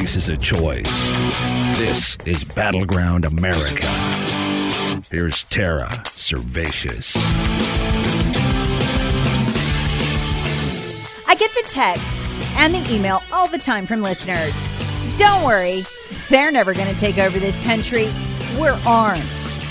America is a choice. This is Battleground America. Here's Tara Servatius. I get the text and the email all the time from listeners. Don't worry, they're never going to take over this country. We're armed.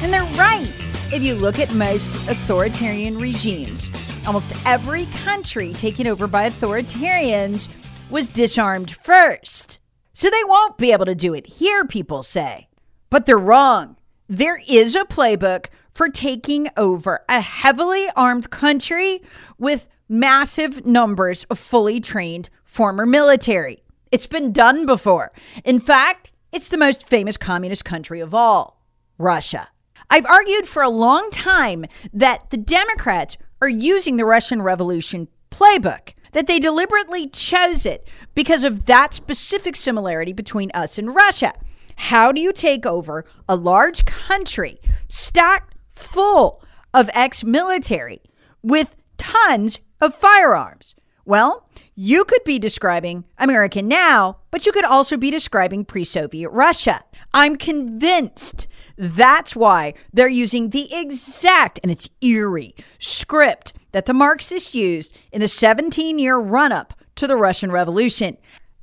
And they're right. If you look at most authoritarian regimes, almost every country taken over by authoritarians was disarmed first. So they won't be able to do it here, people say. But they're wrong. There is a playbook for taking over a heavily armed country with massive numbers of fully trained former military. It's been done before. In fact, it's the most famous communist country of all Russia. I've argued for a long time that the Democrats are using the Russian Revolution playbook, that they deliberately chose it because of that specific similarity between us and Russia. How do you take over a large country stacked full of ex military with tons of firearms? Well, you could be describing America now, but you could also be describing pre Soviet Russia. I'm convinced that's why they're using the exact, and it's eerie, script that the Marxists used in the 17 year run up to the Russian Revolution.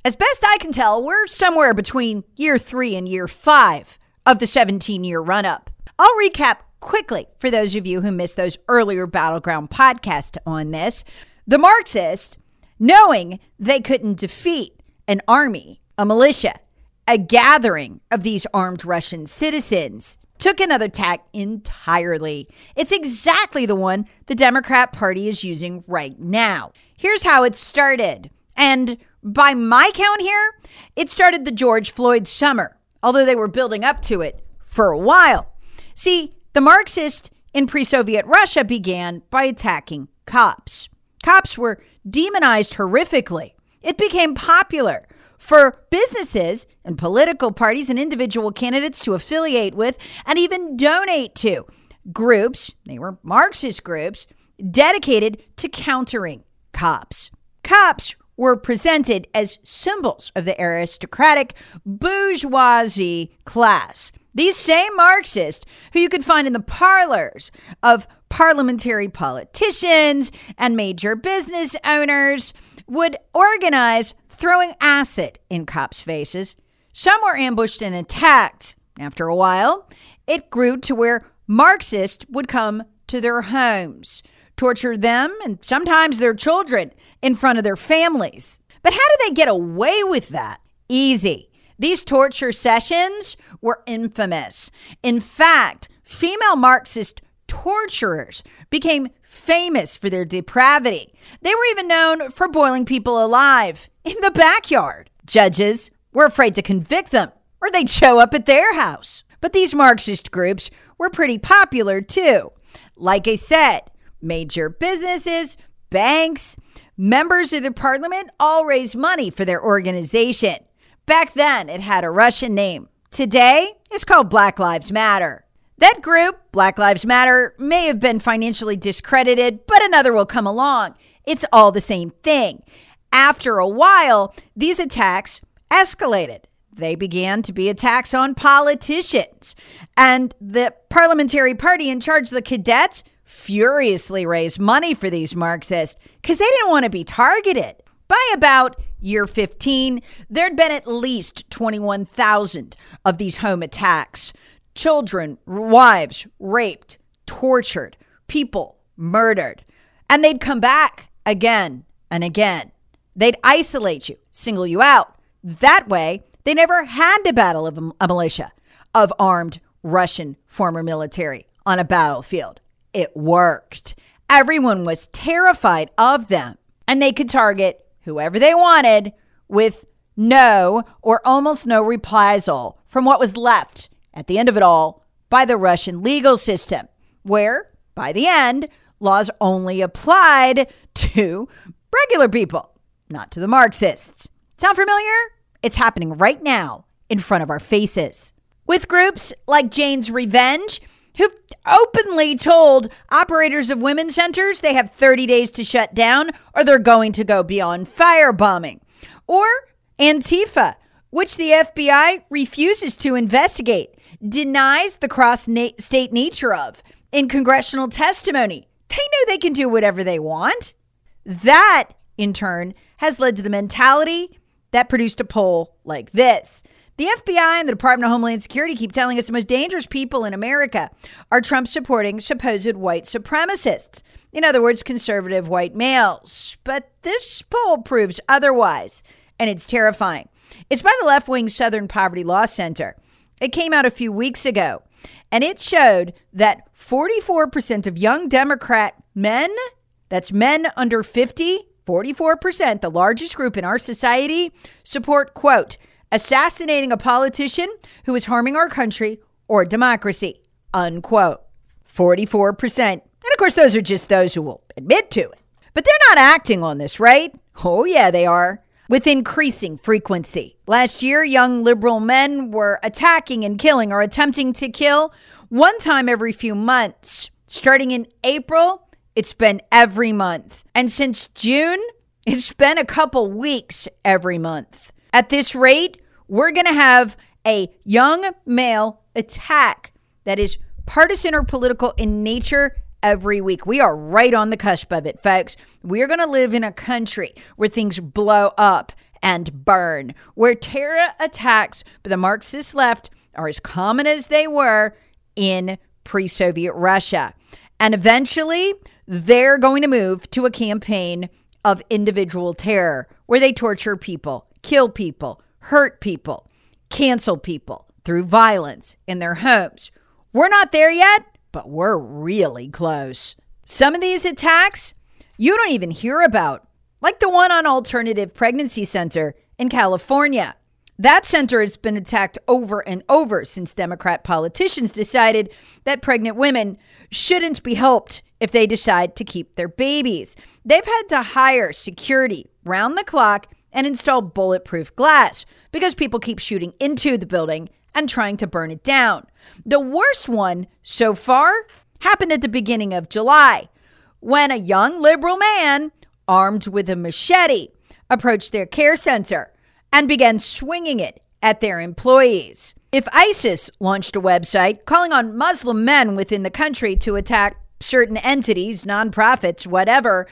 As best I can tell, we're somewhere between year three and year five of the 17 year run up. I'll recap quickly for those of you who missed those earlier Battleground podcasts on this. The Marxists, knowing they couldn't defeat an army, a militia, a gathering of these armed Russian citizens, took another tack entirely. It's exactly the one the Democrat Party is using right now. Here's how it started. And by my count here, it started the George Floyd summer, although they were building up to it for a while. See, the Marxists in pre Soviet Russia began by attacking cops. Cops were demonized horrifically. It became popular for businesses and political parties and individual candidates to affiliate with and even donate to groups, they were Marxist groups, dedicated to countering cops. Cops were presented as symbols of the aristocratic bourgeoisie class. These same Marxists, who you could find in the parlors of parliamentary politicians and major business owners, would organize throwing acid in cops' faces. Some were ambushed and attacked. After a while, it grew to where Marxists would come to their homes, torture them and sometimes their children in front of their families. But how did they get away with that? Easy. These torture sessions were infamous. In fact, female Marxist torturers became famous for their depravity. They were even known for boiling people alive in the backyard. Judges were afraid to convict them, or they'd show up at their house. But these Marxist groups were pretty popular too. Like I said, major businesses, banks, members of the parliament all raised money for their organization. Back then, it had a Russian name. Today, it's called Black Lives Matter. That group, Black Lives Matter, may have been financially discredited, but another will come along. It's all the same thing. After a while, these attacks escalated. They began to be attacks on politicians. And the parliamentary party in charge, the cadets, furiously raised money for these Marxists because they didn't want to be targeted. By about year 15, there'd been at least 21,000 of these home attacks. Children, wives raped, tortured, people murdered. And they'd come back again and again. They'd isolate you, single you out. That way, they never had to battle a militia of armed Russian former military on a battlefield. It worked. Everyone was terrified of them, and they could target whoever they wanted with no or almost no reprisal from what was left at the end of it all by the Russian legal system, where, by the end, laws only applied to regular people, not to the Marxists. Sound familiar? It's happening right now in front of our faces. With groups like Jane's Revenge, who've openly told operators of women's centers they have 30 days to shut down or they're going to go beyond firebombing. Or Antifa, which the FBI refuses to investigate, denies the cross state nature of in congressional testimony. They know they can do whatever they want. That, in turn, has led to the mentality that produced a poll like this. The FBI and the Department of Homeland Security keep telling us the most dangerous people in America are Trump supporting supposed white supremacists. In other words, conservative white males. But this poll proves otherwise, and it's terrifying. It's by the left wing Southern Poverty Law Center. It came out a few weeks ago, and it showed that 44% of young Democrat men, that's men under 50, 44%, the largest group in our society, support, quote, assassinating a politician who is harming our country or democracy, unquote. 44%. And of course, those are just those who will admit to it. But they're not acting on this, right? Oh, yeah, they are. With increasing frequency. Last year, young liberal men were attacking and killing or attempting to kill one time every few months. Starting in April, it's been every month. And since June, it's been a couple weeks every month. At this rate, we're going to have a young male attack that is partisan or political in nature every week. We are right on the cusp of it, folks. We are going to live in a country where things blow up and burn, where terror attacks by the Marxist left are as common as they were in pre Soviet Russia. And eventually, they're going to move to a campaign of individual terror where they torture people kill people, hurt people, cancel people through violence in their homes. We're not there yet, but we're really close. Some of these attacks you don't even hear about, like the one on Alternative Pregnancy Center in California. That center has been attacked over and over since Democrat politicians decided that pregnant women shouldn't be helped if they decide to keep their babies. They've had to hire security round the clock and install bulletproof glass because people keep shooting into the building and trying to burn it down. The worst one so far happened at the beginning of July when a young liberal man armed with a machete approached their care center and began swinging it at their employees. If ISIS launched a website calling on Muslim men within the country to attack certain entities, nonprofits, whatever,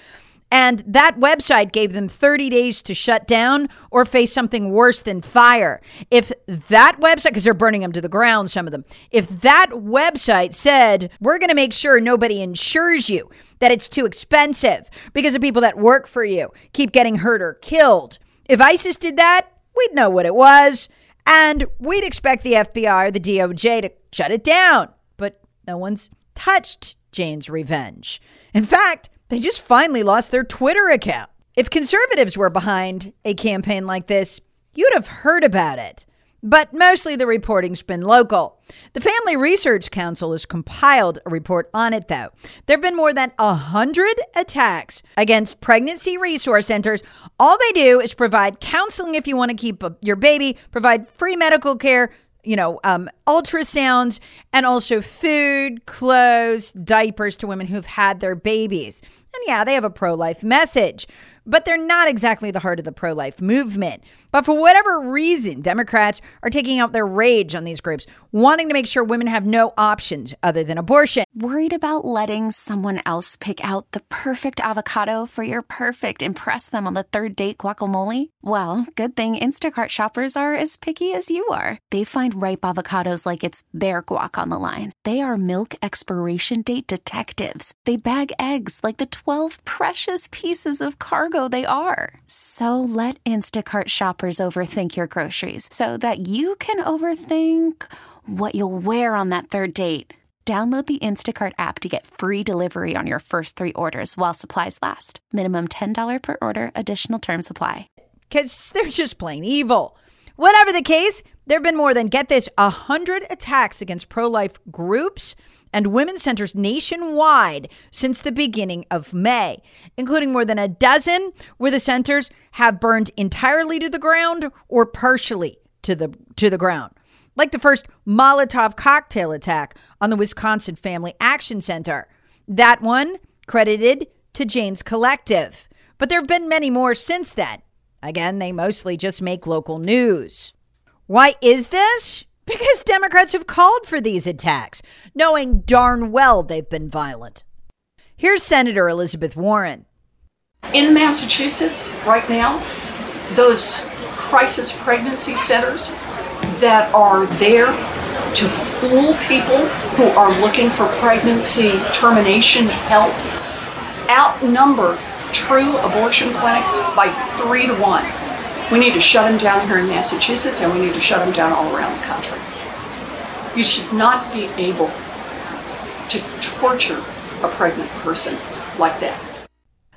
and that website gave them 30 days to shut down or face something worse than fire. If that website, because they're burning them to the ground, some of them, if that website said, we're going to make sure nobody insures you, that it's too expensive because the people that work for you keep getting hurt or killed. If ISIS did that, we'd know what it was. And we'd expect the FBI or the DOJ to shut it down. But no one's touched Jane's Revenge. In fact, they just finally lost their Twitter account. If conservatives were behind a campaign like this, you'd have heard about it. But mostly the reporting's been local. The Family Research Council has compiled a report on it, though. There have been more than 100 attacks against pregnancy resource centers. All they do is provide counseling if you want to keep your baby, provide free medical care, you know, um, ultrasounds, and also food, clothes, diapers to women who've had their babies. And yeah, they have a pro life message. But they're not exactly the heart of the pro life movement. But for whatever reason, Democrats are taking out their rage on these groups, wanting to make sure women have no options other than abortion. Worried about letting someone else pick out the perfect avocado for your perfect impress them on the third date guacamole? Well, good thing Instacart shoppers are as picky as you are. They find ripe avocados like it's their guac on the line. They are milk expiration date detectives. They bag eggs like the 12 precious pieces of cargo they are. So let Instacart shoppers overthink your groceries so that you can overthink what you'll wear on that third date. Download the Instacart app to get free delivery on your first three orders while supplies last. Minimum $10 per order, additional term supply. Because they're just plain evil. Whatever the case, there have been more than, get this, 100 attacks against pro life groups and women's centers nationwide since the beginning of May, including more than a dozen where the centers have burned entirely to the ground or partially to the to the ground. Like the first Molotov cocktail attack on the Wisconsin Family Action Center. That one credited to Jane's Collective. But there have been many more since then. Again, they mostly just make local news. Why is this? Because Democrats have called for these attacks, knowing darn well they've been violent. Here's Senator Elizabeth Warren. In Massachusetts, right now, those crisis pregnancy centers that are there to fool people who are looking for pregnancy termination help outnumber true abortion clinics by three to one. We need to shut them down here in Massachusetts and we need to shut them down all around the country. You should not be able to torture a pregnant person like that.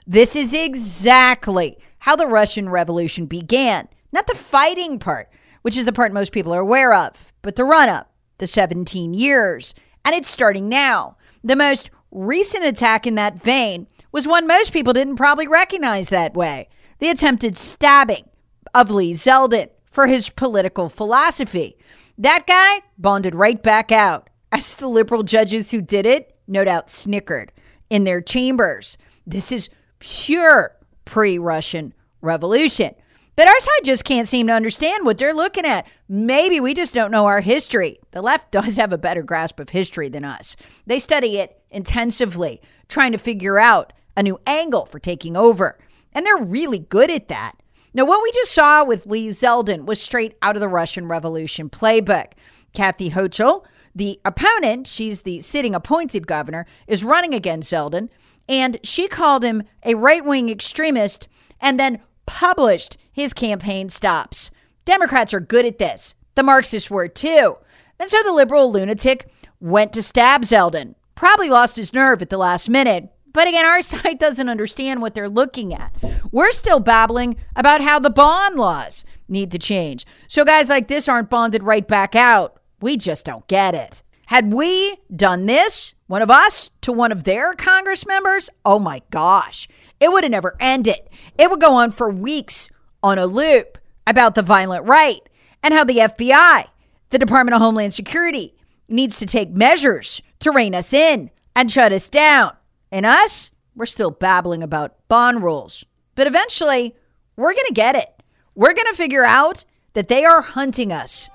This is exactly how the Russian Revolution began. Not the fighting part, which is the part most people are aware of, but the run up, the 17 years. And it's starting now. The most recent attack in that vein was one most people didn't probably recognize that way the attempted stabbing of Lee Zeldin for his political philosophy. That guy bonded right back out, as the liberal judges who did it no doubt snickered in their chambers. This is pure pre Russian revolution. But our side just can't seem to understand what they're looking at. Maybe we just don't know our history. The left does have a better grasp of history than us. They study it intensively, trying to figure out a new angle for taking over. And they're really good at that. Now, what we just saw with Lee Zeldin was straight out of the Russian Revolution playbook. Kathy Hochul, the opponent, she's the sitting appointed governor, is running against Zeldin, and she called him a right wing extremist and then published his campaign stops. Democrats are good at this. The Marxists were too. And so the liberal lunatic went to stab Zeldin. Probably lost his nerve at the last minute. But again, our side doesn't understand what they're looking at. We're still babbling about how the bond laws need to change. So guys like this aren't bonded right back out. We just don't get it. Had we done this, one of us to one of their Congress members, oh my gosh, it would have never ended. It would go on for weeks on a loop about the violent right and how the FBI, the Department of Homeland Security, needs to take measures to rein us in and shut us down. And us, we're still babbling about bond rules. But eventually, we're going to get it. We're going to figure out that they are hunting us.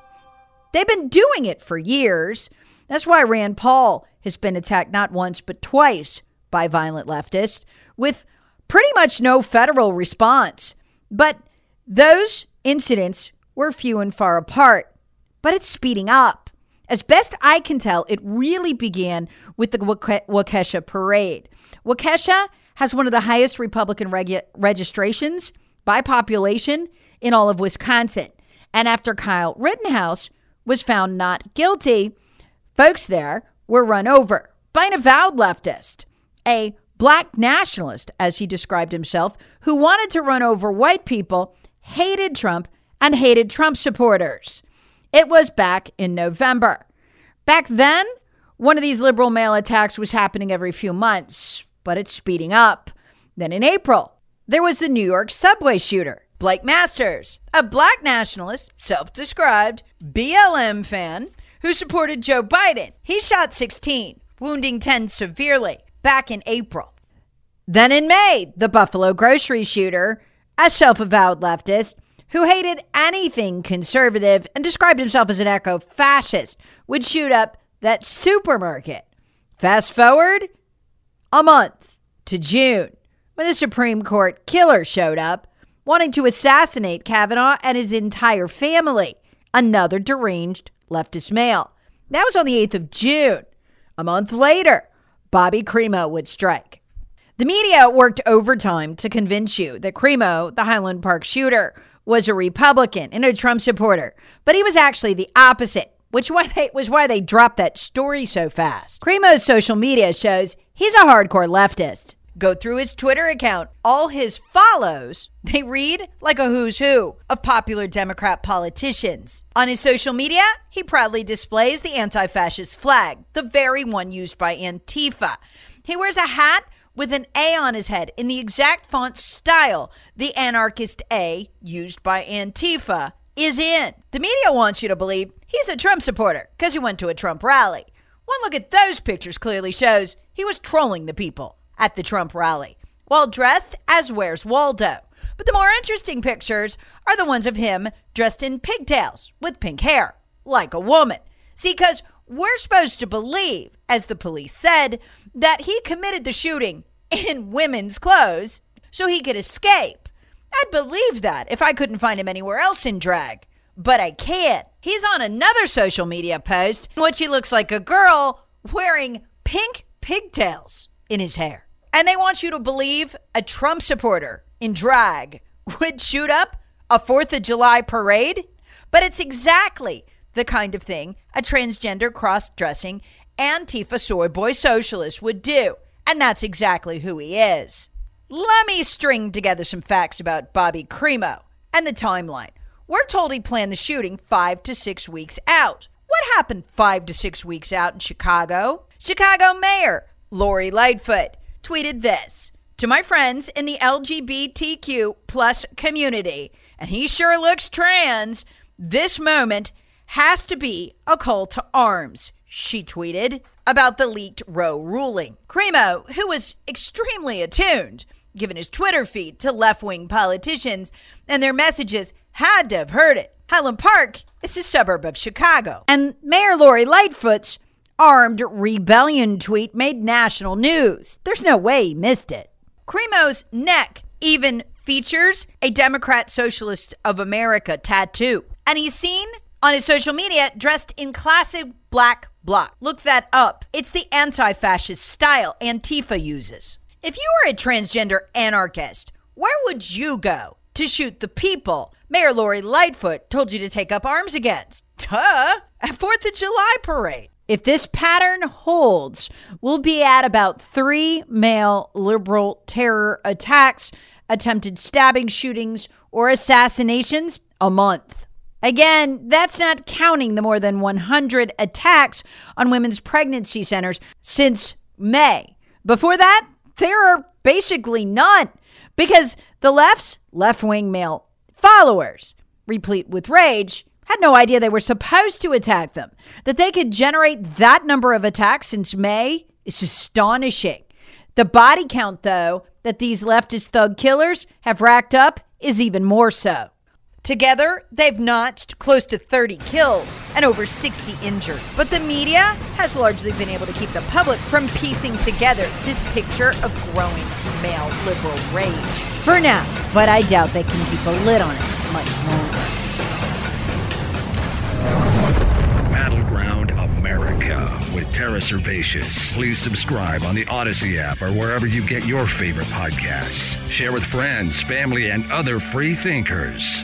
They've been doing it for years. That's why Rand Paul has been attacked not once, but twice by violent leftists with pretty much no federal response. But those incidents were few and far apart. But it's speeding up. As best I can tell, it really began with the Waukesha parade. Waukesha has one of the highest Republican regu- registrations by population in all of Wisconsin. And after Kyle Rittenhouse was found not guilty, folks there were run over by an avowed leftist, a black nationalist, as he described himself, who wanted to run over white people, hated Trump, and hated Trump supporters. It was back in November. Back then, one of these liberal male attacks was happening every few months, but it's speeding up. Then in April, there was the New York subway shooter, Blake Masters, a black nationalist, self described BLM fan who supported Joe Biden. He shot 16, wounding 10 severely back in April. Then in May, the Buffalo grocery shooter, a self avowed leftist who hated anything conservative and described himself as an eco fascist, would shoot up that supermarket. Fast forward a month to June when the Supreme Court killer showed up wanting to assassinate Kavanaugh and his entire family, another deranged leftist male. That was on the 8th of June. A month later, Bobby Crimo would strike. The media worked overtime to convince you that Crimo, the Highland Park shooter, was a Republican and a Trump supporter, but he was actually the opposite, which was why they dropped that story so fast. Crimo's social media shows he's a hardcore leftist. Go through his Twitter account. All his follows, they read like a who's who of popular Democrat politicians. On his social media, he proudly displays the anti fascist flag, the very one used by Antifa. He wears a hat with an A on his head in the exact font style the anarchist A used by Antifa is in. The media wants you to believe he's a Trump supporter because he went to a Trump rally. One look at those pictures clearly shows he was trolling the people at the Trump rally while dressed as Where's Waldo. But the more interesting pictures are the ones of him dressed in pigtails with pink hair, like a woman. See, because we're supposed to believe, as the police said, that he committed the shooting in women's clothes so he could escape. I'd believe that if I couldn't find him anywhere else in drag. But I can't. He's on another social media post in which he looks like a girl wearing pink pigtails in his hair. And they want you to believe a Trump supporter in drag would shoot up a 4th of July parade? But it's exactly the kind of thing a transgender cross dressing Antifa soy boy socialist would do. And that's exactly who he is. Let me string together some facts about Bobby Crimo and the timeline. We're told he planned the shooting five to six weeks out. What happened five to six weeks out in Chicago? Chicago Mayor Lori Lightfoot tweeted this to my friends in the LGBTQ plus community, and he sure looks trans. This moment has to be a call to arms, she tweeted about the leaked Roe ruling. Crimo, who was extremely attuned, given his Twitter feed to left wing politicians and their messages, had to have heard it. Highland Park is a suburb of Chicago. And Mayor Lori Lightfoot's armed rebellion tweet made national news. There's no way he missed it. Crimo's neck even features a Democrat Socialist of America tattoo. And he's seen on his social media dressed in classic black bloc. Look that up. It's the anti fascist style Antifa uses. If you were a transgender anarchist, where would you go to shoot the people Mayor Lori Lightfoot told you to take up arms against? Duh! A 4th of July parade. If this pattern holds, we'll be at about three male liberal terror attacks, attempted stabbing shootings, or assassinations a month. Again, that's not counting the more than 100 attacks on women's pregnancy centers since May. Before that, there are basically none because the left's left wing male followers, replete with rage, had no idea they were supposed to attack them. That they could generate that number of attacks since May is astonishing. The body count, though, that these leftist thug killers have racked up is even more so. Together, they've notched close to 30 kills and over 60 injured. But the media has largely been able to keep the public from piecing together this picture of growing male liberal rage. For now, but I doubt they can keep a lid on it much longer. Battleground America with Tara Servatius. Please subscribe on the Audacy app or wherever you get your favorite podcasts. Share with friends, family, and other free thinkers.